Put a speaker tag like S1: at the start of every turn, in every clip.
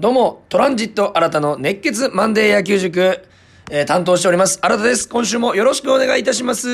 S1: どうも、トランジット新たの熱血マンデー野球塾、えー、担当しております。新たです。今週もよろしくお願いいたします。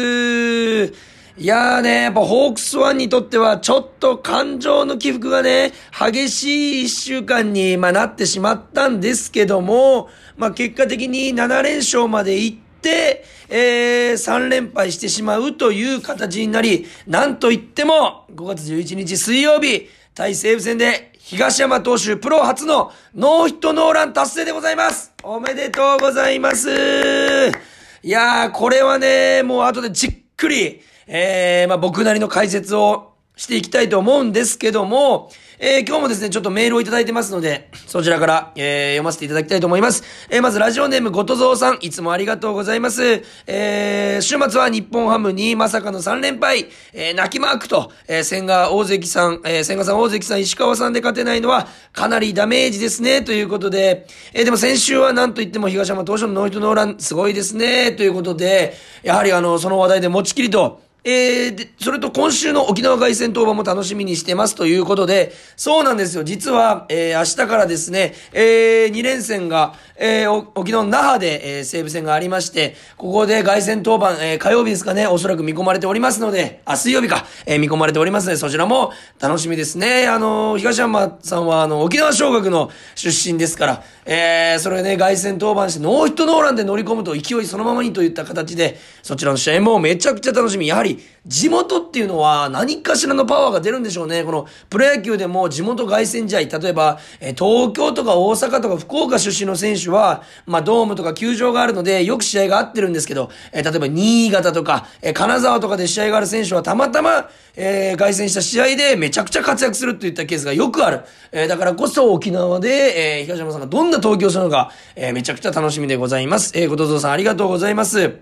S1: いやーね、やっぱホークスワンにとってはちょっと感情の起伏がね、激しい一週間に、まあ、なってしまったんですけども、まあ、結果的に7連勝まで行って、えー、3連敗してしまうという形になり、なんといっても、5月11日水曜日、対西武戦で東山投手プロ初のノーヒットノーラン達成でございます。おめでとうございます。いやー、これはね、もう後でじっくり、えー、まあ僕なりの解説をしていきたいと思うんですけども、えー、今日もですね、ちょっとメールをいただいてますので、そちらから、えー、読ませていただきたいと思います。えー、まず、ラジオネーム、ごとぞうさん、いつもありがとうございます。えー、週末は日本ハムにまさかの3連敗、えー、泣きマークと、えー、千賀大関さん、えー、千賀さん大関さん、石川さんで勝てないのは、かなりダメージですね、ということで、えー、でも先週はなんと言っても東山投手のノーヒットノーラン、すごいですね、ということで、やはりあの、その話題で持ちきりと、えー、で、それと今週の沖縄凱旋登板も楽しみにしてますということで、そうなんですよ。実は、えー、明日からですね、えー、2連戦が、えー、沖縄那覇で、えー、西武戦がありまして、ここで凱旋登板、えー、火曜日ですかね、おそらく見込まれておりますので、あ、水曜日か、えー、見込まれておりますので、そちらも楽しみですね。あのー、東山さんは、あの、沖縄尚学の出身ですから、えー、それね、凱旋登板してノーヒットノーランで乗り込むと勢いそのままにといった形で、そちらの試合もめちゃくちゃ楽しみ。やはり、地元っていうのは何かしらのパワーが出るんでしょうね。このプロ野球でも地元凱旋試合、例えば、え東京とか大阪とか福岡出身の選手は、まあドームとか球場があるのでよく試合が合ってるんですけど、え例えば新潟とか、え金沢とかで試合がある選手はたまたま、えー、凱旋した試合でめちゃくちゃ活躍するといったケースがよくある。えー、だからこそ沖縄で、えー、東山さんがどんな投球をするのか、えー、めちゃくちゃ楽しみでございます。えー、ごとぞさんありがとうございます。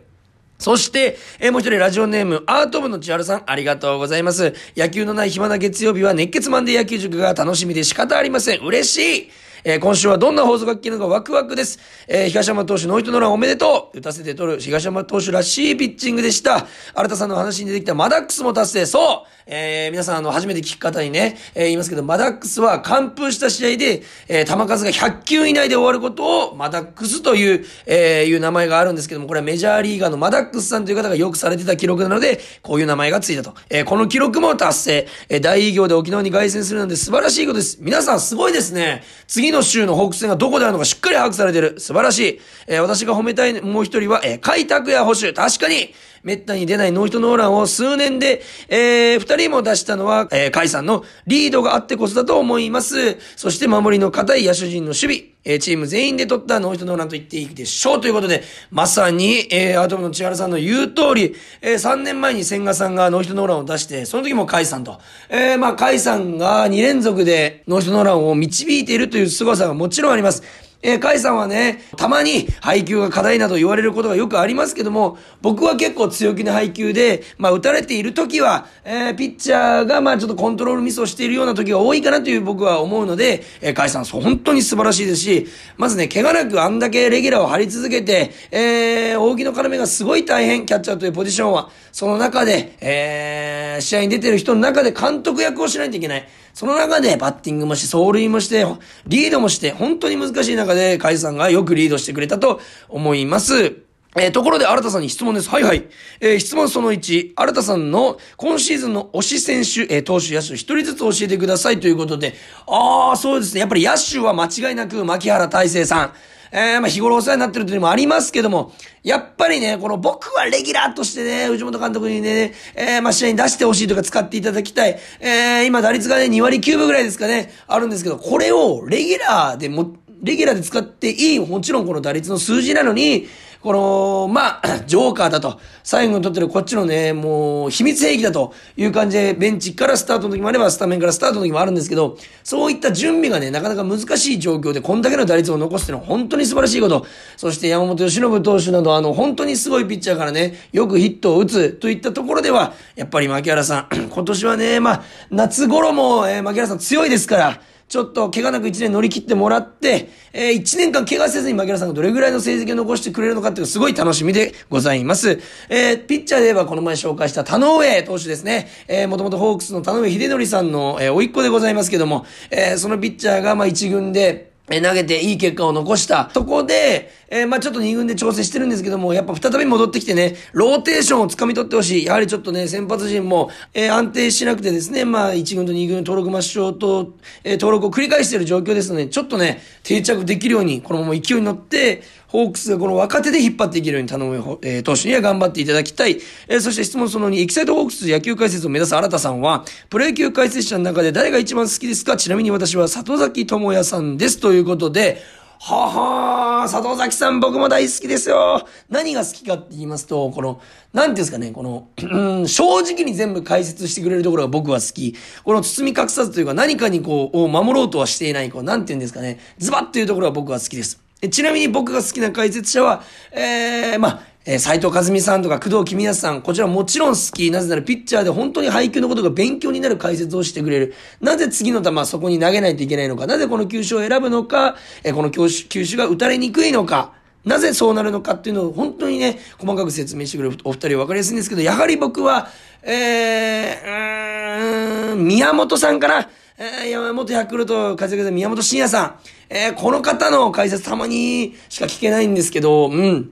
S1: そして、えー、もう一人ラジオネーム、アート部の千春さん、ありがとうございます。野球のない暇な月曜日は熱血マンデー野球塾が楽しみで仕方ありません。嬉しいえー、今週はどんな放送が聞けるのかワクワクです。えー、東山投手ノイトノランおめでとう打たせて取る東山投手らしいピッチングでした。新田さんの話に出てきたマダックスも達成。そうえー、皆さんあの、初めて聞く方にね、えー、言いますけど、マダックスは完封した試合で、えー、球数が100球以内で終わることを、マダックスという、えー、いう名前があるんですけども、これはメジャーリーガーのマダックスさんという方がよくされてた記録なので、こういう名前がついたと。えー、この記録も達成。えー、大偉業で沖縄に凱旋するなんて素晴らしいことです。皆さんすごいですね。次の週のホークス戦がどこであるのかしっかり把握されてる。素晴らしい。えー、私が褒めたいもう一人は、えー、開拓や保守。確かに、めったに出ないノーヒットノーランを数年で、えー、二人も出したのは、えー、カイさんのリードがあってこそだと思います。そして守りの硬い野手陣の守備、えー、チーム全員で取ったノーヒットノーランと言っていいでしょうということで、まさに、えー、アートムの千原さんの言う通り、えー、3年前に千賀さんがノーヒットノーランを出して、その時もカイさんと、えー、まあ、カイさんが2連続でノーヒットノーランを導いているという凄さがもちろんあります。えー、カイさんはね、たまに配球が課題など言われることがよくありますけども、僕は結構強気な配球で、まあ打たれている時は、えー、ピッチャーがまあちょっとコントロールミスをしているような時が多いかなという僕は思うので、えー、カイさん本当に素晴らしいですし、まずね、怪我なくあんだけレギュラーを張り続けて、えー、大木の要がすごい大変、キャッチャーというポジションは、その中で、えー、試合に出てる人の中で監督役をしないといけない。その中でバッティングもして、走塁もして、リードもして、本当に難しい中で、カイさんがよくリードしてくれたと思います。えー、ところで、新田さんに質問です。はいはい。えー、質問その1、新田さんの今シーズンの推し選手、えー、投手、野手、一人ずつ教えてくださいということで、ああ、そうですね。やっぱり野手は間違いなく、牧原大成さん。えー、まあ日頃お世話になってるというのもありますけども、やっぱりね、この僕はレギュラーとしてね、藤本監督にね、えー、まあ試合に出してほしいとか使っていただきたい。えー、今打率がね、2割9分ぐらいですかね、あるんですけど、これをレギュラーでも、レギュラーで使っていい、もちろんこの打率の数字なのに、この、まあ、ジョーカーだと、最後にとってるこっちのね、もう、秘密兵器だという感じで、ベンチからスタートの時もあれば、スタメンからスタートの時もあるんですけど、そういった準備がね、なかなか難しい状況で、こんだけの打率を残すっていうのは本当に素晴らしいこと。そして山本由伸投手など、あの、本当にすごいピッチャーからね、よくヒットを打つといったところでは、やっぱり牧原さん、今年はね、まあ、夏頃も、えー、牧原さん強いですから、ちょっと怪我なく1年乗り切ってもらって、えー、1年間怪我せずに槙原さんがどれぐらいの成績を残してくれるのかっていうのすごい楽しみでございます。えー、ピッチャーで言えばこの前紹介した田上投手ですね。えー、もともとホークスの田上秀則さんの、えー、甥っ子でございますけども、えー、そのピッチャーがまあ1軍で、え投げていい結果を残した。そこで、えー、まあちょっと2軍で調整してるんですけども、やっぱ再び戻ってきてね、ローテーションを掴み取ってほしい。やはりちょっとね、先発陣も、えー、安定しなくてですね、まあ1軍と2軍登録抹消と、えー、登録を繰り返している状況ですので、ちょっとね、定着できるように、このまま勢いに乗って、ホークスがこの若手で引っ張っていけるように頼む、えー、投手には頑張っていただきたい。えー、そして質問その2、エキサイトホークス野球解説を目指す新田さんは、プロ野球解説者の中で誰が一番好きですか？ちなみに私は里崎智也さんです。ということで、ははー、佐藤崎さん僕も大好きですよ。何が好きかって言いますと、この、なんていうんですかね、この、うん、正直に全部解説してくれるところが僕は好き。この包み隠さずというか何かにこう、を守ろうとはしていない、こう、なんていうんですかね、ズバッというところは僕は好きです。ちなみに僕が好きな解説者は、えー、まあ、えー、斎藤和美さんとか工藤公康さん、こちらもちろん好き。なぜならピッチャーで本当に配球のことが勉強になる解説をしてくれる。なぜ次の球はそこに投げないといけないのか。なぜこの球種を選ぶのか。えー、この球種球種が打たれにくいのか。なぜそうなるのかっていうのを本当にね、細かく説明してくれるお二人は分かりやすいんですけど、やはり僕は、えー、うーん、宮本さんかな。えー、山本ヤクルト活躍で宮本慎也さん。えー、この方の解説たまにしか聞けないんですけど、うん。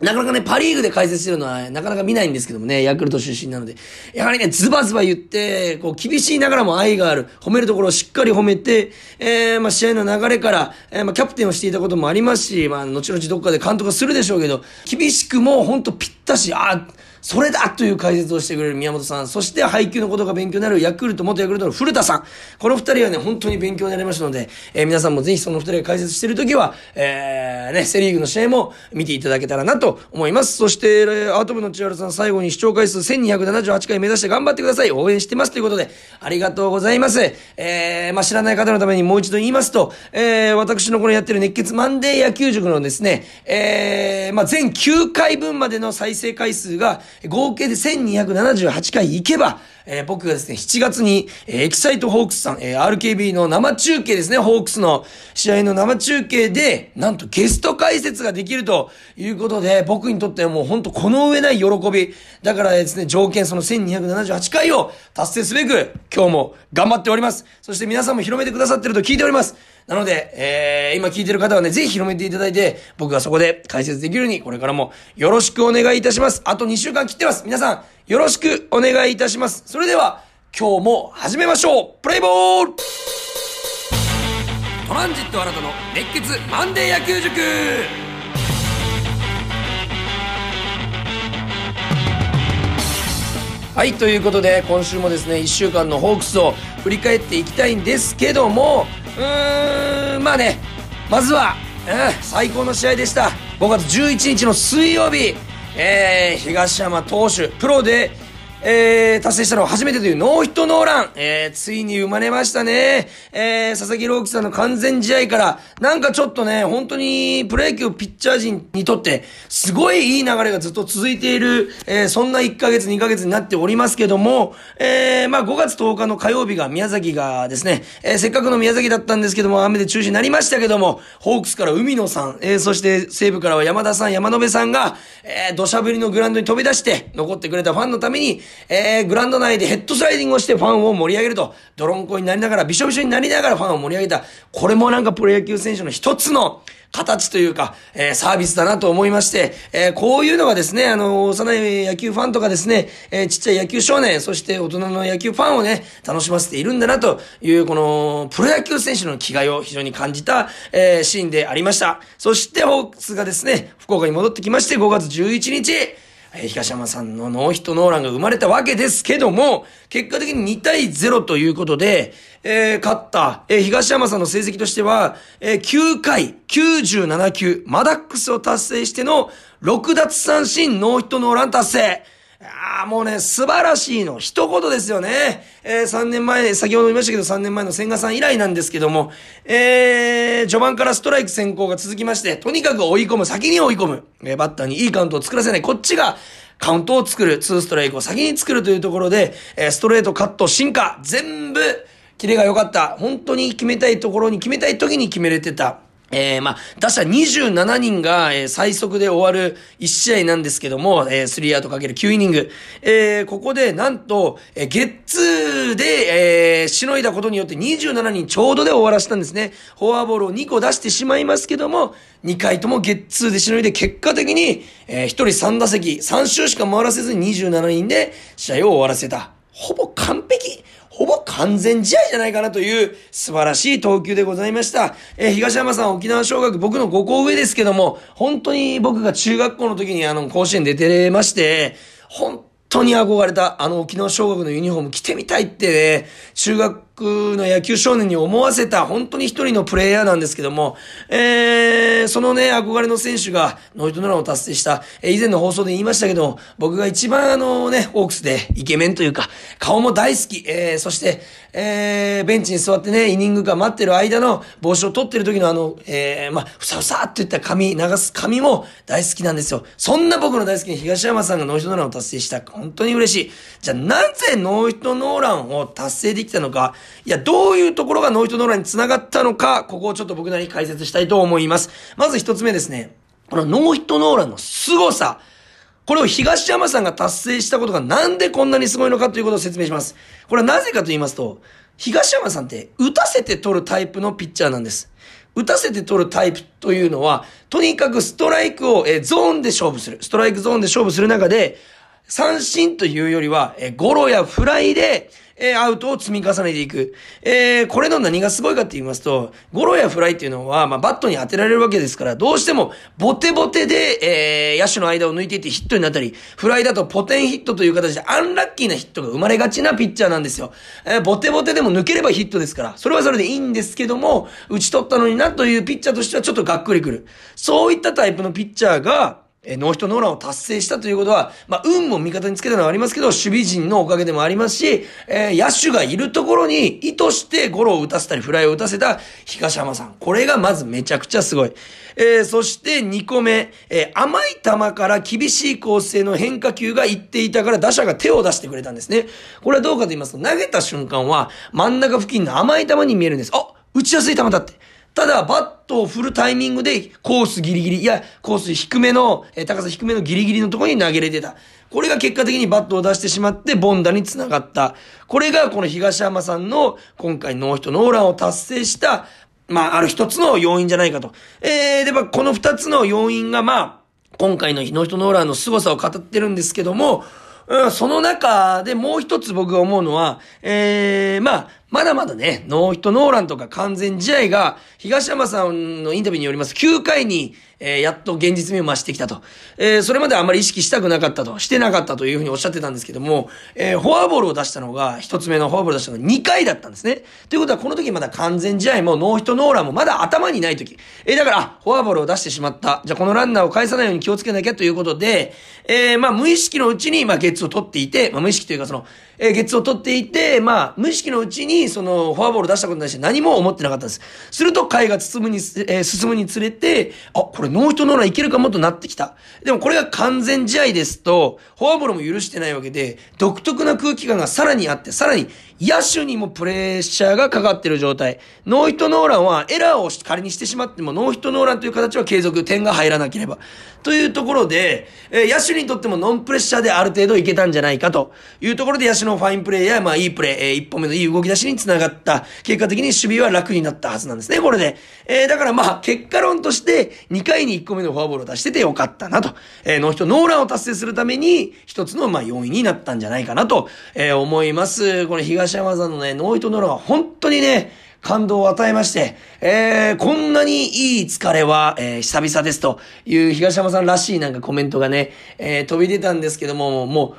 S1: なかなかね、パリーグで解説してるのは、なかなか見ないんですけどもね、ヤクルト出身なので。やはりね、ズバズバ言って、こう、厳しいながらも愛がある。褒めるところをしっかり褒めて、えー、まあ、試合の流れから、えー、まあ、キャプテンをしていたこともありますし、まあ、後々どっかで監督はするでしょうけど、厳しくも、ほんとぴったし、あ、それだという解説をしてくれる宮本さん、そして配球のことが勉強になるヤクルト、元ヤクルトの古田さん。この二人はね、本当に勉強になりましたので、えー、皆さんもぜひその二人が解説しているときは、えー、ね、セリーグの試合も見ていただけたらなと思います。そして、アート部の千原さん、最後に視聴回数1278回目指して頑張ってください。応援してますということで、ありがとうございます。えー、まあ、知らない方のためにもう一度言いますと、えー、私のこのやってる熱血マンデー野球塾のですね、えー、まあ、全9回分までの再生回数が、合計で1278回行けば、えー、僕がですね、7月に、えー、エキサイトホークスさん、えー、RKB の生中継ですね、ホークスの試合の生中継で、なんとゲスト解説ができるということで、僕にとってはもうほんとこの上ない喜び。だからですね、条件その1278回を達成すべく、今日も頑張っております。そして皆さんも広めてくださってると聞いております。なので、えー、今聞いてる方はね、ぜひ広めていただいて、僕がそこで解説できるように、これからもよろしくお願いいたします。あと2週間切ってます。皆さん、よろしくお願いいたします。それでは、今日も始めましょうプレイボールトランジット新たの熱血マンデー野球塾はい、ということで、今週もですね、1週間のホークスを振り返っていきたいんですけども、うーん、まあね、まずは、うん、最高の試合でした。5月11日の水曜日、えー、東山投手、プロでえー、達成したのは初めてというノーヒットノーラン。えー、ついに生まれましたね。えー、佐々木朗希さんの完全試合から、なんかちょっとね、本当にプロ野球ピッチャー陣にとって、すごいいい流れがずっと続いている、えー、そんな1ヶ月2ヶ月になっておりますけども、えー、まあ5月10日の火曜日が宮崎がですね、えー、せっかくの宮崎だったんですけども、雨で中止になりましたけども、ホークスから海野さん、えー、そして西武からは山田さん、山野辺さんが、えー、土砂降りのグラウンドに飛び出して、残ってくれたファンのために、えー、グラウンド内でヘッドスライディングをしてファンを盛り上げると、ドロンコになりながら、びしょびしょになりながらファンを盛り上げた。これもなんかプロ野球選手の一つの、形というか、えー、サービスだなと思いまして、えー、こういうのがですね、あの、幼い野球ファンとかですね、えー、ちっちゃい野球少年、そして大人の野球ファンをね、楽しませているんだなという、この、プロ野球選手の気概を非常に感じた、えー、シーンでありました。そして、ホークスがですね、福岡に戻ってきまして、5月11日、東山さんのノーヒットノーランが生まれたわけですけども、結果的に2対0ということで、えー、勝った、えー、東山さんの成績としては、えー、9回97球、マダックスを達成しての6奪三振ノーヒットノーラン達成。ああ、もうね、素晴らしいの。一言ですよね。えー、3年前、先ほど言いましたけど、3年前の千賀さん以来なんですけども、えー、序盤からストライク先行が続きまして、とにかく追い込む、先に追い込む。えー、バッターにいいカウントを作らせない。こっちが、カウントを作る、2ストライクを先に作るというところで、えー、ストレート、カット、進化、全部、キレが良かった。本当に決めたいところに決めたい時に決めれてた。えー、まあ、打者27人が、えー、最速で終わる1試合なんですけども、えー、3アウトかける9イニング。えー、ここで、なんと、えー、ゲッツーで、えー、しのいだことによって27人ちょうどで終わらせたんですね。フォアボールを2個出してしまいますけども、2回ともゲッツーでしのいで、結果的に、えー、1人3打席、3周しか回らせずに27人で試合を終わらせた。ほぼ完璧。ほぼ完全試合じゃないかなという素晴らしい投球でございました。えー、東山さん沖縄小学僕の5校上ですけども、本当に僕が中学校の時にあの甲子園出てれまして、本当に憧れたあの沖縄小学のユニフォーム着てみたいってね、中学僕の野球少年に思わせた本当に一人のプレイヤーなんですけども、えー、そのね、憧れの選手がノイトノランを達成した、えー、以前の放送で言いましたけど僕が一番あのね、オークスでイケメンというか、顔も大好き、えー、そして、えー、ベンチに座ってね、イニングが待ってる間の帽子を取ってる時のあの、えー、まあ、ふさふさっていった髪、流す髪も大好きなんですよ。そんな僕の大好きな東山さんがノイトノランを達成した。本当に嬉しい。じゃあなぜノイトノーランを達成できたのか、いや、どういうところがノイトノーランに繋がったのか、ここをちょっと僕なりに解説したいと思います。まず一つ目ですね。このノーヒットノーランの凄さ。これを東山さんが達成したことがなんでこんなにすごいのかということを説明します。これはなぜかと言いますと、東山さんって打たせて取るタイプのピッチャーなんです。打たせて取るタイプというのは、とにかくストライクを、えゾーンで勝負する。ストライクゾーンで勝負する中で、三振というよりは、えゴロやフライで、えー、アウトを積み重ねていく。えー、これの何がすごいかって言いますと、ゴロやフライっていうのは、まあ、バットに当てられるわけですから、どうしても、ボテボテで、えー、野手の間を抜いていってヒットになったり、フライだとポテンヒットという形でアンラッキーなヒットが生まれがちなピッチャーなんですよ。えー、ボテボテでも抜ければヒットですから、それはそれでいいんですけども、打ち取ったのになというピッチャーとしてはちょっとがっくりくる。そういったタイプのピッチャーが、えノーヒットノーランを達成したということは、まあ、運も味方につけたのはありますけど、守備陣のおかげでもありますし、えー、野手がいるところに意図してゴロを打たせたり、フライを打たせた東浜さん。これがまずめちゃくちゃすごい。えー、そして2個目、えー、甘い球から厳しい構成の変化球が行っていたから打者が手を出してくれたんですね。これはどうかと言いますと、投げた瞬間は真ん中付近の甘い球に見えるんです。あ打ちやすい球だって。ただ、バットを振るタイミングで、コースギリギリ、いや、コース低めの、え、高さ低めのギリギリのところに投げれてた。これが結果的にバットを出してしまって、ボンダに繋がった。これが、この東山さんの、今回ノーヒットノーランを達成した、まあ、ある一つの要因じゃないかと。えー、で、まあ、この二つの要因が、まあ、今回のノーヒットノーランの凄さを語ってるんですけども、うん、その中でもう一つ僕が思うのは、ええー、まあ、まだまだね、ノーヒットノーランとか完全試合が、東山さんのインタビューによります、9回に、えー、やっと現実味を増してきたと。えー、それまであまり意識したくなかったと、してなかったというふうにおっしゃってたんですけども、えー、フォアボールを出したのが、一つ目のフォアボールを出したのが2回だったんですね。ということは、この時まだ完全試合もノーヒットノーランもまだ頭にない時。えー、だから、フォアボールを出してしまった。じゃあ、このランナーを返さないように気をつけなきゃということで、えー、まあ、無意識のうちに、まあ、ゲッツを取っていて、まあ、無意識というかその、えー、ゲッツを取っていて、まあ、無意識のうちに、にその、フォアボール出したことに対して何も思ってなかったんです。すると、回が進むに、えー、進むにつれて、あ、これノーヒットノーランいけるかもとなってきた。でもこれが完全試合ですと、フォアボールも許してないわけで、独特な空気感がさらにあって、さらに野手にもプレッシャーがかかってる状態。ノーヒットノーランはエラーを仮にしてしまっても、ノーヒットノーランという形は継続、点が入らなければ。というところで、えー、野手にとってもノンプレッシャーである程度いけたんじゃないかというところで、野手のファインプレーや、まあいいプレー、えー、一歩目のいい動き出しにつながった。結果的に守備は楽になったはずなんですね、これで。えー、だからまあ、結果論として、2回に1個目のフォアボールを出しててよかったなと。えー、ノーヒットノーランを達成するために、一つのまあ要因になったんじゃないかなと、えー、思います。これ東山さんのね、ノーヒットノーランは本当にね、感動を与えまして、えー、こんなにいい疲れは、えー、久々ですという東山さんらしいなんかコメントがね、えー、飛び出たんですけども、も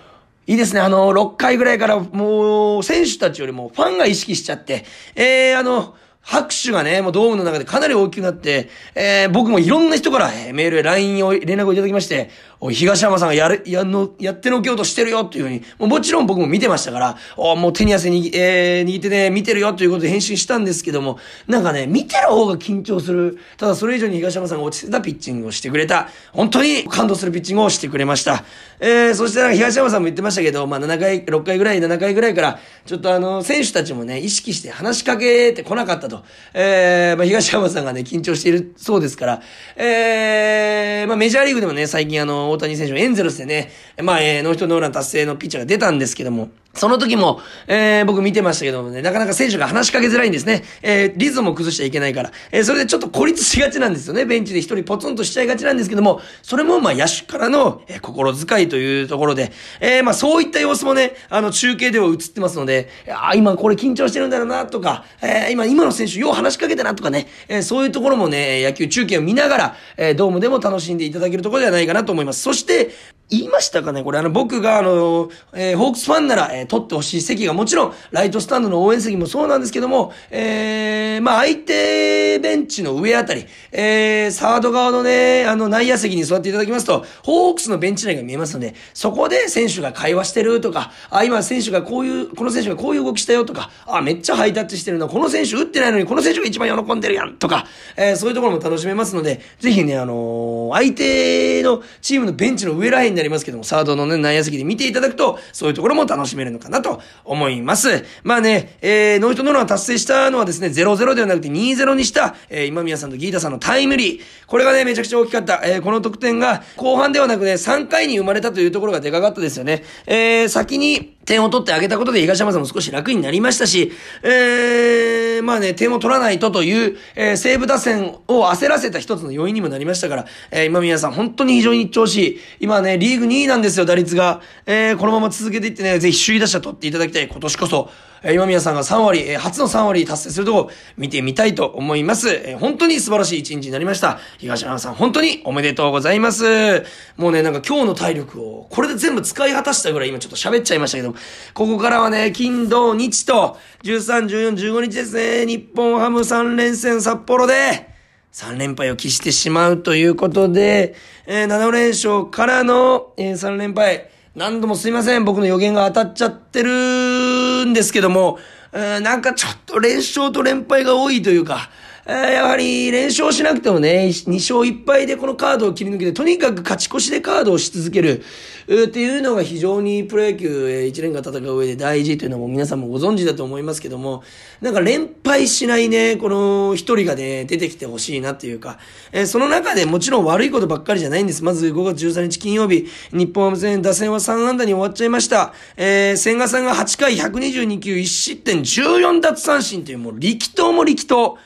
S1: う、いいですね。あの、6回ぐらいからもう、選手たちよりもファンが意識しちゃって、えー、あの、拍手がね、もうドームの中でかなり大きくなって、えー、僕もいろんな人から、えー、メールや LINE を連絡をいただきまして、お、東山さんがやる、やの、やってのけようとしてるよっていうふうに、もうもちろん僕も見てましたから、おもう手に汗に、えー、握ってね、見てるよということで返信したんですけども、なんかね、見てる方が緊張する。ただそれ以上に東山さんが落ち着いたピッチングをしてくれた。本当に感動するピッチングをしてくれました。えー、そして東山さんも言ってましたけど、まあ7回、6回ぐらい、7回ぐらいから、ちょっとあの、選手たちもね、意識して話しかけてこなかったと。えー、まあ東山さんがね、緊張しているそうですから、えー、まあメジャーリーグでもね、最近あの、大谷選手エンゼルスでね、まあ、えー、ノーヒットノーラン達成のピッチャーが出たんですけども、その時も、えー、僕見てましたけどもね、なかなか選手が話しかけづらいんですね。えー、リズムを崩しちゃいけないから。えー、それでちょっと孤立しがちなんですよね。ベンチで一人ポツンとしちゃいがちなんですけども、それもまあ野手からの、えー、心遣いというところで、えー、まあそういった様子もね、あの中継では映ってますので、あ今これ緊張してるんだろうなとか、えー、今、今の選手よう話しかけたなとかね、えー、そういうところもね、野球中継を見ながら、えー、ドームでも楽しんでいただけるところではないかなと思います。そして、言いましたかねこれ。あの僕があの、えー、ホークスファンなら、えー、取ってほしい席がもちろん、ライトスタンドの応援席もそうなんですけども、えー、まあ相手ベンチの上あたり、えー、サード側のね、あの内野席に座っていただきますと、ホークスのベンチ内が見えますので、そこで選手が会話してるとか、あ、今選手がこういう、この選手がこういう動きしたよとか、あ、めっちゃハイタッチしてるな、この選手打ってないのにこの選手が一番喜んでるやんとか、えー、そういうところも楽しめますので、ぜひね、あのー、相手のチームのベンチの上らへんになりますけども、サードのね、内野席で見ていただくと、そういうところも楽しめるのかなと思います。まあね、えー、ノイトノーラン達成したのはですね、0-0ではなくて2-0にした、えー、今宮さんとギータさんのタイムリー。これがね、めちゃくちゃ大きかった。えー、この得点が、後半ではなくね、3回に生まれたというところがでかかったですよね。えー、先に、点を取ってあげたことで東山さんも少し楽になりましたし、えー、まあね、点を取らないとという、えー、西武打線を焦らせた一つの要因にもなりましたから、えー、今宮さん本当に非常に調子いい。今ね、リーグ2位なんですよ、打率が。えー、このまま続けていってね、ぜひ首位打者取っていただきたい。今年こそ、えー、今宮さんが3割、えー、初の3割達成するとこ見てみたいと思います。えー、本当に素晴らしい一日になりました。東山さん、本当におめでとうございます。もうね、なんか今日の体力を、これで全部使い果たしたぐらい今ちょっと喋っちゃいましたけど、ここからはね、金、土、日と、13、14、15日ですね、日本ハム3連戦札幌で、3連敗を喫してしまうということで、えー、7連勝からの、えー、3連敗。何度もすいません。僕の予言が当たっちゃってるんですけども、えー、なんかちょっと連勝と連敗が多いというか、やはり連勝しなくてもね、2勝1敗でこのカードを切り抜けて、とにかく勝ち越しでカードをし続ける、っていうのが非常にプロ野球1年間戦う上で大事というのも皆さんもご存知だと思いますけども、なんか連敗しないね、この一人がね、出てきてほしいなっていうか、えー、その中でもちろん悪いことばっかりじゃないんです。まず5月13日金曜日、日本ハム戦打線は3安打に終わっちゃいました。えー、千賀さんが8回122球1失点14奪三振というもう力投も力投。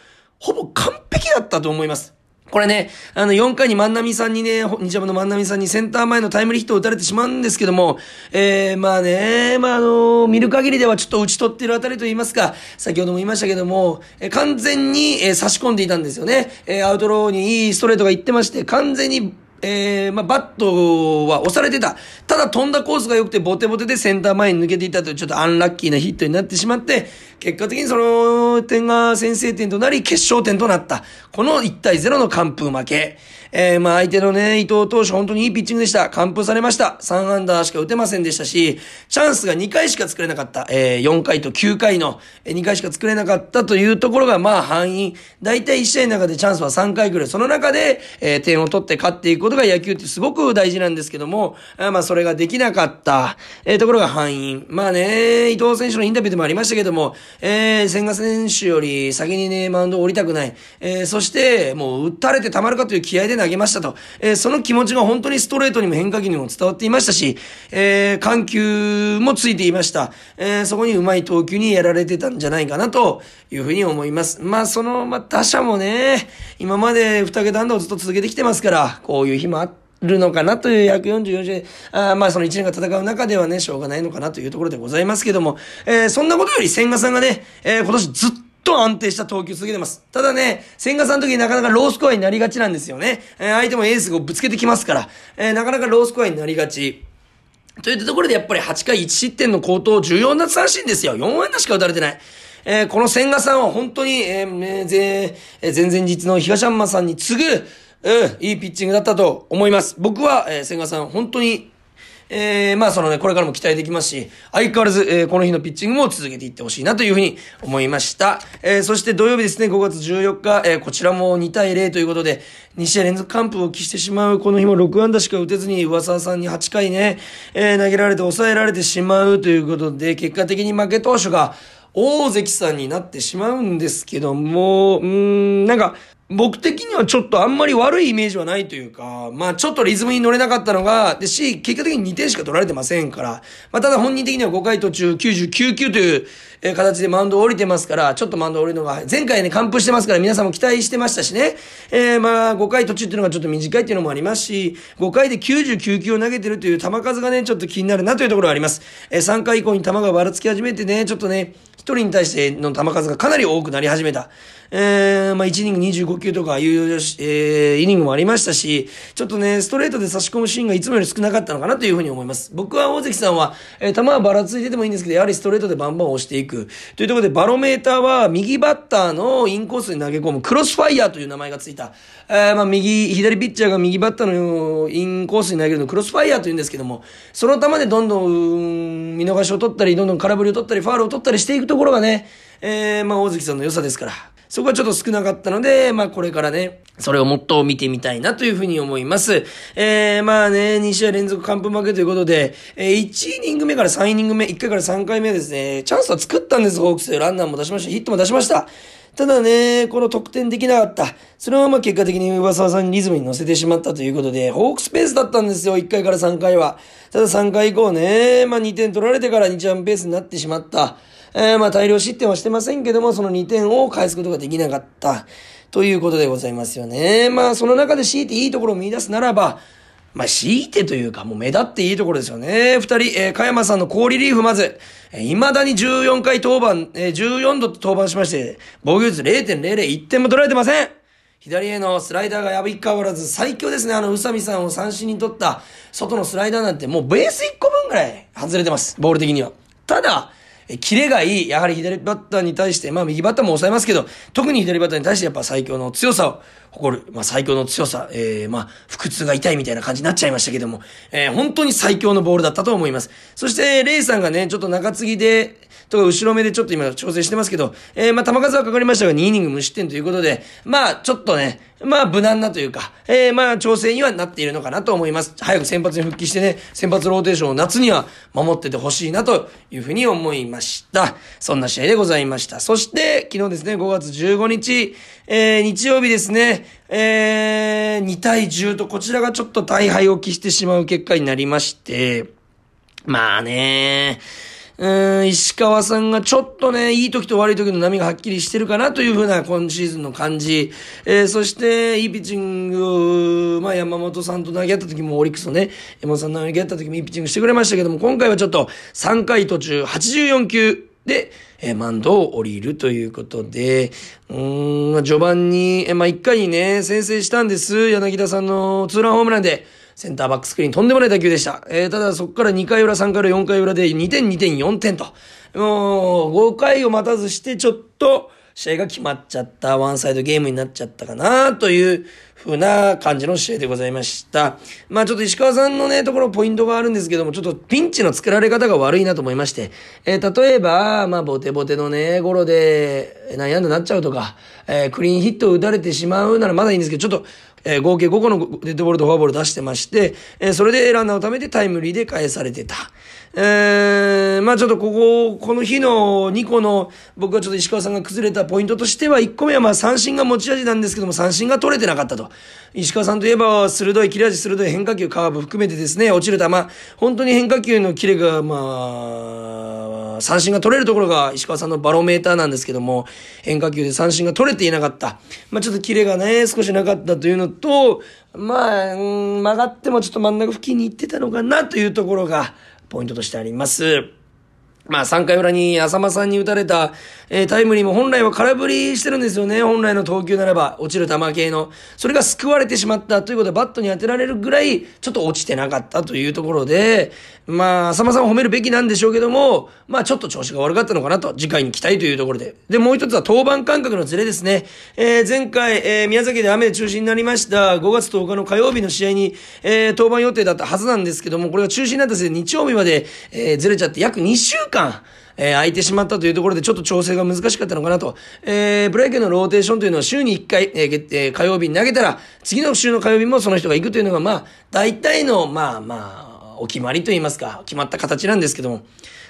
S1: ほぼ完璧だったと思います。これね、あの、4回に万波さんにね、日ハムの万波さんにセンター前のタイムリーヒットを打たれてしまうんですけども、えー、まあね、まああの見る限りではちょっと打ち取ってるあたりと言いますか、先ほども言いましたけども、えー、完全に、えー、差し込んでいたんですよね。えー、アウトローにいいストレートが行ってまして、完全にえー、まあ、バットは押されてた。ただ飛んだコースが良くてボテボテでセンター前に抜けていたというちょっとアンラッキーなヒットになってしまって、結果的にその点が先制点となり決勝点となった。この1対0の完封負け。えー、まあ相手のね、伊藤投手本当にいいピッチングでした。完封されました。3アンダーしか打てませんでしたし、チャンスが2回しか作れなかった。えー、4回と9回の2回しか作れなかったというところがまあ範囲。大体1試合の中でチャンスは3回くらい。その中で、えー、点を取って勝っていくことが野球ってすごく大事なんですけども、あまあそれができなかった、えー、ところが範囲。まあね、伊藤選手のインタビューでもありましたけども、えー、千賀選手より先にね、マウンド降りたくない。えー、そして、もう打たれてたまるかという気合で投げましたと。えー、その気持ちが本当にストレートにも変化球にも伝わっていましたし、えー、緩急もついていました。えー、そこにうまい投球にやられてたんじゃないかなというふうに思います。まあ、その、まあ、打者もね、今まで二桁安打をずっと続けてきてますから、こういう日もあって、るのかなという144試合、あまあその1年が戦う中ではね、しょうがないのかなというところでございますけども、えー、そんなことより千賀さんがね、えー、今年ずっと安定した投球続けてます。ただね、千賀さんの時になかなかロースコアになりがちなんですよね。えー、相手もエースをぶつけてきますから、えー、なかなかロースコアになりがち。といったところでやっぱり8回1失点の高騰14奪三振ですよ。4安打しか打たれてない。えー、この千賀さんは本当に、えー、ぜ、えー、前々日の東山さんに次ぐ、うん、いいピッチングだったと思います。僕は、えー、千賀さん、本当にえー、まあそのね、これからも期待できますし、相変わらず、えー、この日のピッチングも続けていってほしいなというふうに思いました。えー、そして土曜日ですね、5月14日、えー、こちらも2対0ということで、2試合連続完封を期してしまう、この日も6安打しか打てずに、上沢さんに8回ね、えー、投げられて抑えられてしまうということで、結果的に負け投手が、大関さんになってしまうんですけども、うーん、なんか、僕的にはちょっとあんまり悪いイメージはないというか、まあちょっとリズムに乗れなかったのが、でし、結果的に2点しか取られてませんから、まあただ本人的には5回途中99球という、え形でマウンドを降りてますから、ちょっとマウンドを降りるのが、前回ね、完封してますから皆さんも期待してましたしね、えー、まあ5回途中っていうのがちょっと短いっていうのもありますし、5回で99球を投げてるという球数がね、ちょっと気になるなというところはあります。えー、3回以降に球がばらつき始めてね、ちょっとね、1人に対しての球数がかなり多くなり始めた。えー、まあ、1イニング25球とかいう、えー、イニングもありましたし、ちょっとね、ストレートで差し込むシーンがいつもより少なかったのかなというふうに思います。僕は大関さんは、えー、球はばらついててもいいんですけど、やはりストレートでバンバン押していく。というところで、バロメーターは右バッターのインコースに投げ込むクロスファイヤーという名前がついた。えー、まあ、右、左ピッチャーが右バッターのインコースに投げるのクロスファイヤーというんですけども、その球でどんどん、見逃しを取ったり、どんどん空振りを取ったり、ファールを取ったりしていくところがね、えー、まあ、大関さんの良さですから。そこはちょっと少なかったので、まあこれからね、それをもっと見てみたいなというふうに思います。えー、まあね、2試合連続完封負けということで、えー、1イニング目から3イニング目、1回から3回目ですね、チャンスは作ったんです、ホークス。ランナーも出しました、ヒットも出しました。ただね、この得点できなかった。そのまま結果的に上沢さんにリズムに乗せてしまったということで、ホークスペースだったんですよ、1回から3回は。ただ3回以降ね、まあ2点取られてから2チャンペースになってしまった。えー、まあ大量失点はしてませんけども、その2点を返すことができなかった。ということでございますよね。まあその中で強いていいところを見出すならば、まあ、強いてというか、もう目立っていいところですよね。二人、えー、加山さんの高リリーフまず、えー、未だに14回登板、えー、14度登板しまして、防御率0.00、1点も取られてません左へのスライダーがやびかわらず最強ですね。あの、宇佐美さんを三振に取った外のスライダーなんてもうベース1個分ぐらい外れてます。ボール的には。ただ、え、キレがいい。やはり左バッターに対して、まあ右バッターも抑えますけど、特に左バッターに対してやっぱ最強の強さを誇る。まあ最強の強さ、えー、まあ腹痛が痛いみたいな感じになっちゃいましたけども、えー、本当に最強のボールだったと思います。そして、レイさんがね、ちょっと中継ぎで、とか後ろ目でちょっと今調整してますけど、えー、まあ球数はかかりましたが2イニング無失点ということで、まあちょっとね、まあ無難なというか、えー、まあ調整にはなっているのかなと思います。早く先発に復帰してね、先発ローテーションを夏には守っててほしいなというふうに思いました。そんな試合でございました。そして、昨日ですね、5月15日、えー、日曜日ですね、えー、2対10とこちらがちょっと大敗を期してしまう結果になりまして、まあね。うん、石川さんがちょっとね、いい時と悪い時の波がはっきりしてるかなというふうな今シーズンの感じ。えー、そして、いいピッチング、まあ山本さんと投げ合った時もオリックスのね、山本さんと投げ合った時もいいピッチングしてくれましたけども、今回はちょっと3回途中84球で、えー、マンドを降りるということで、うーん、序盤に、えー、まあ1回にね、先制したんです。柳田さんのツーランホームランで。センターバックスクリーンとんでもない打球でした。えー、ただそこから2回裏、3回裏、4回裏で2点、2点、4点と。もう、5回を待たずしてちょっと、試合が決まっちゃった、ワンサイドゲームになっちゃったかな、という風な感じの試合でございました。まあちょっと石川さんのね、ところポイントがあるんですけども、ちょっとピンチの作られ方が悪いなと思いまして、えー、例えば、まあボテボテのね、ゴロで悩んでなっちゃうとか、えー、クリーンヒットを打たれてしまうならまだいいんですけど、ちょっと、えー、合計5個のデッドボールとフォアボール出してまして、えー、それでランナーを貯めてタイムリーで返されてた。えー、まあちょっとここ、この日の2個の僕はちょっと石川さんが崩れたポイントとしては、1個目はまあ三振が持ち味なんですけども、三振が取れてなかったと。石川さんといえば、鋭い、切れ味鋭い変化球、カーブ含めてですね、落ちる球、本当に変化球のキレが、まあ、三振が取れるところが石川さんのバロメーターなんですけども、変化球で三振が取れていなかった。まあちょっとキレがね、少しなかったというのと、まあ、うん、曲がってもちょっと真ん中付近に行ってたのかなというところが、ポイントとしてあります。まあ、3回裏に浅間さんに打たれた、えー、タイムリーも本来は空振りしてるんですよね。本来の投球ならば、落ちる球系の。それが救われてしまったということで、バットに当てられるぐらい、ちょっと落ちてなかったというところで、まあ、浅間さんを褒めるべきなんでしょうけども、まあ、ちょっと調子が悪かったのかなと、次回に期待というところで。で、もう一つは登板間隔のズレですね。えー、前回、えー、宮崎で雨で中止になりました、5月10日の火曜日の試合に、えー、登板予定だったはずなんですけども、これが中止になったせいで日曜日まで、えー、ずれちゃって約2週間、えー、空いてしまったというところでちょっと調整が難しかったのかなと。えー、プロ野球のローテーションというのは週に1回、えー、えー、火曜日に投げたら、次の週の火曜日もその人が行くというのが、まあ、大体の、まあまあ、お決まりといいますか、決まった形なんですけども、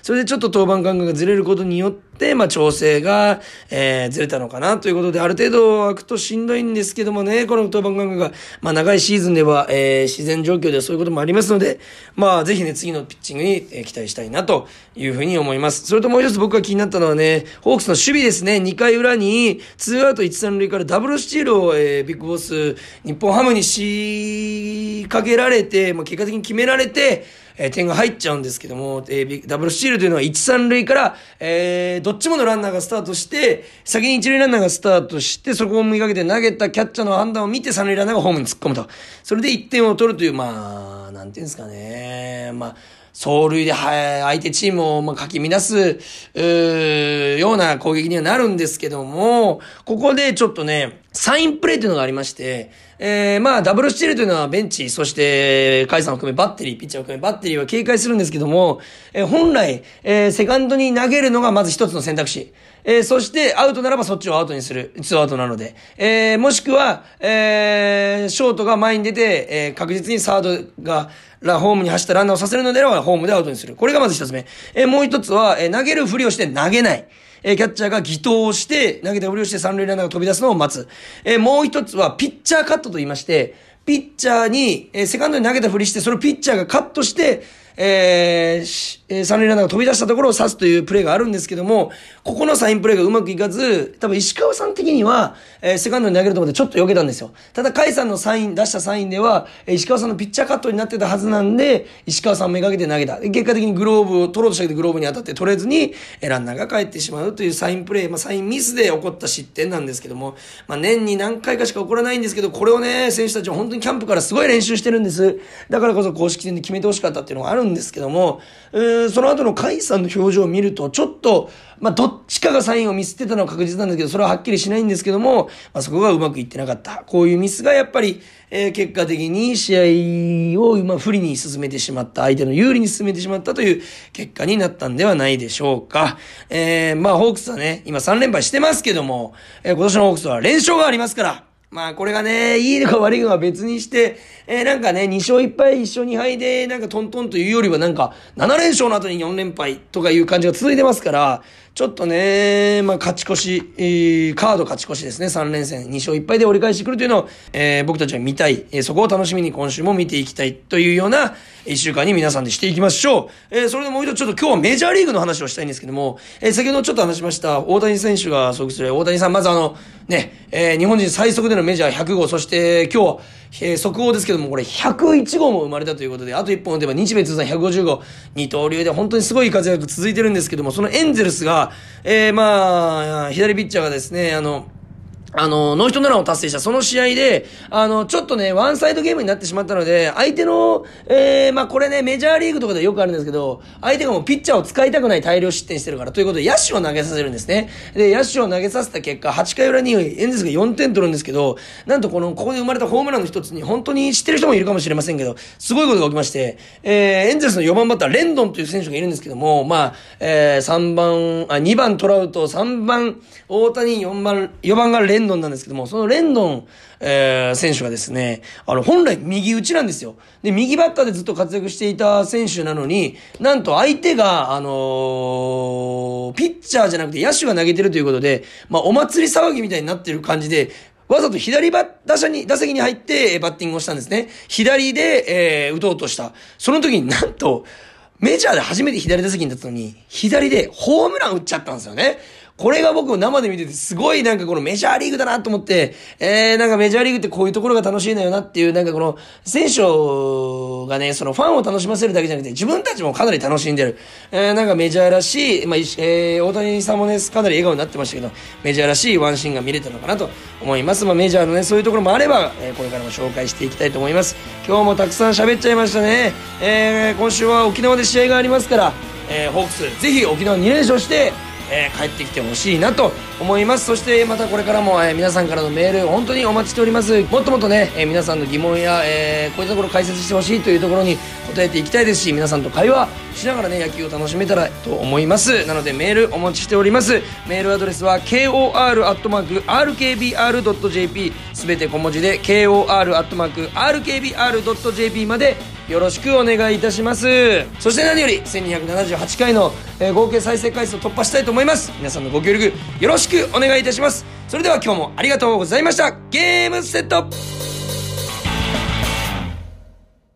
S1: それでちょっと登板間隔がずれることによって、まあ調整が、えー、ずれたのかなということで、ある程度空くとしんどいんですけどもね、この登板間隔が、まあ長いシーズンでは、えー、自然状況ではそういうこともありますので、まあぜひね、次のピッチングに、えー、期待したいなというふうに思います。それともう一つ僕が気になったのはね、ホークスの守備ですね、2回裏に、ツーアウト1、3塁からダブルスチールを、えー、ビッグボス、日本ハムに仕掛けられて、まあ結果的に決められて、えー、点が入っちゃうんですけども、えー、ダブルスチールというのは1、3塁から、えー、どっちものランナーがスタートして、先に1塁ランナーがスタートして、そこを見かけて投げたキャッチャーの判断を見て3塁ランナーがホームに突っ込むと。それで1点を取るという、まあ、なんていうんですかね。まあ、走塁で、相手チームを、まあ、かき乱す、うような攻撃にはなるんですけども、ここでちょっとね、サインプレーというのがありまして、えー、まあ、ダブルスチールというのはベンチ、そして、カイさんを含めバッテリー、ピッチャーを含めバッテリーは警戒するんですけども、えー、本来、えー、セカンドに投げるのがまず一つの選択肢。えー、そしてアウトならばそっちをアウトにする。ツーアウトなので。えー、もしくは、えー、ショートが前に出て、えー、確実にサードが、ラ、ホームに走ったランナーを刺せるのであれば、ホームでアウトにする。これがまず一つ目。えー、もう一つは、えー、投げるふりをして投げない。えー、キャッチャーが偽投して、投げたふりをして三塁ランナーが飛び出すのを待つ。えー、もう一つは、ピッチャーカットと言いまして、ピッチャーに、えー、セカンドに投げたふりして、それをピッチャーがカットして、えー、三塁ランナーが飛び出したところを刺すというプレーがあるんですけども、ここのサインプレーがうまくいかず、多分石川さん的には、えー、セカンドに投げるところでちょっと避けたんですよ。ただ、甲斐さんのサイン、出したサインでは、えー、石川さんのピッチャーカットになってたはずなんで、石川さんめがけて投げた。結果的にグローブを取ろうとしたけどグローブに当たって取れずに、えー、ランナーが帰ってしまうというサインプレー、まあ、サインミスで起こった失点なんですけども、まあ、年に何回かしか起こらないんですけど、これをね、選手たちは本当にキャンプからすごい練習してるんです。だからこそ公式戦で決めてほしかったっていうのがあるんですけども、えー、その後の甲斐さんの表情を見ると、ちょっと、まあ、どっちかがサインをミスってたのは確実なんですけど、それははっきりしないんですけども、まあ、そこがうまくいってなかった。こういうミスがやっぱり、えー、結果的に試合を、ま、不利に進めてしまった、相手の有利に進めてしまったという結果になったんではないでしょうか。えー、まあ、ホークスはね、今3連敗してますけども、えー、今年のホークスは連勝がありますから、まあこれがね、いいのか悪いのか別にして、えー、なんかね、2勝1敗1勝2敗で、なんかトントンというよりはなんか、7連勝の後に4連敗とかいう感じが続いてますから、ちょっとね、まあ、勝ち越し、えー、カード勝ち越しですね、3連戦、2勝1敗で折り返してくるというのを、えー、僕たちは見たい、えー、そこを楽しみに今週も見ていきたいというような、1週間に皆さんでしていきましょう。えー、それでもう一度ちょっと今日はメジャーリーグの話をしたいんですけども、えー、先ほどちょっと話しました、大谷選手が即する、大谷さん、まずあの、ね、えー、日本人最速でのメジャー100号、そして今日、えー、速報ですけども、これ101号も生まれたということで、あと1本打てば日米通算150号、二刀流で本当にすごい活躍続いてるんですけども、そのエンゼルスが、えー、まあ、左ピッチャーがですね、あの、あの、ノーヒットノーランを達成したその試合で、あの、ちょっとね、ワンサイドゲームになってしまったので、相手の、えー、まあ、これね、メジャーリーグとかでよくあるんですけど、相手がもうピッチャーを使いたくない大量失点してるから、ということで、野手を投げさせるんですね。で、野手を投げさせた結果、8回裏にエンゼルスが4点取るんですけど、なんとこの、ここで生まれたホームランの一つに、本当に知ってる人もいるかもしれませんけど、すごいことが起きまして、えー、エンゼルスの4番バッター、レンドンという選手がいるんですけども、まあ、えー、3番、あ、2番トラウト、3番大谷、4番、4番がレンドンなんですけども、そのレンドン、えー、選手がですね、あの、本来右打ちなんですよ。で、右バッターでずっと活躍していた選手なのに、なんと相手が、あのー、ピッチャーじゃなくて野手が投げてるということで、まあ、お祭り騒ぎみたいになってる感じで、わざと左バ打者に、打席に入ってバッティングをしたんですね。左で、えー、打とうとした。その時になんと、メジャーで初めて左打席に立ったのに、左でホームラン打っちゃったんですよね。これが僕生で見ててすごいなんかこのメジャーリーグだなと思って、えー、なんかメジャーリーグってこういうところが楽しいんだよなっていう、なんかこの選手がね、そのファンを楽しませるだけじゃなくて自分たちもかなり楽しんでる。えー、なんかメジャーらしい、まあ、えー、大谷さんもね、かなり笑顔になってましたけど、メジャーらしいワンシーンが見れたのかなと思います。まあメジャーのね、そういうところもあれば、えー、これからも紹介していきたいと思います。今日もたくさん喋っちゃいましたね。えー、今週は沖縄で試合がありますから、えー、ホークス、ぜひ沖縄2連勝して、えー、帰ってきてほしいなと思います。そしてまたこれからも、えー、皆さんからのメール本当にお待ちしております。もっともっとね、えー、皆さんの疑問や、えー、こういったところ解説してほしいというところに答えていきたいですし皆さんと会話しながらね野球を楽しめたらと思います。なのでメールお待ちしております。メールアドレスは kor.rkbr.jp すべて小文字で kor.rkbr.jp までよろしくお願いいたします。そして何より1278回の、えー、合計再生回数を突破したいと思います。皆さんのご協力よろしくお願いいたします。それでは今日もありがとうございました。ゲームセット。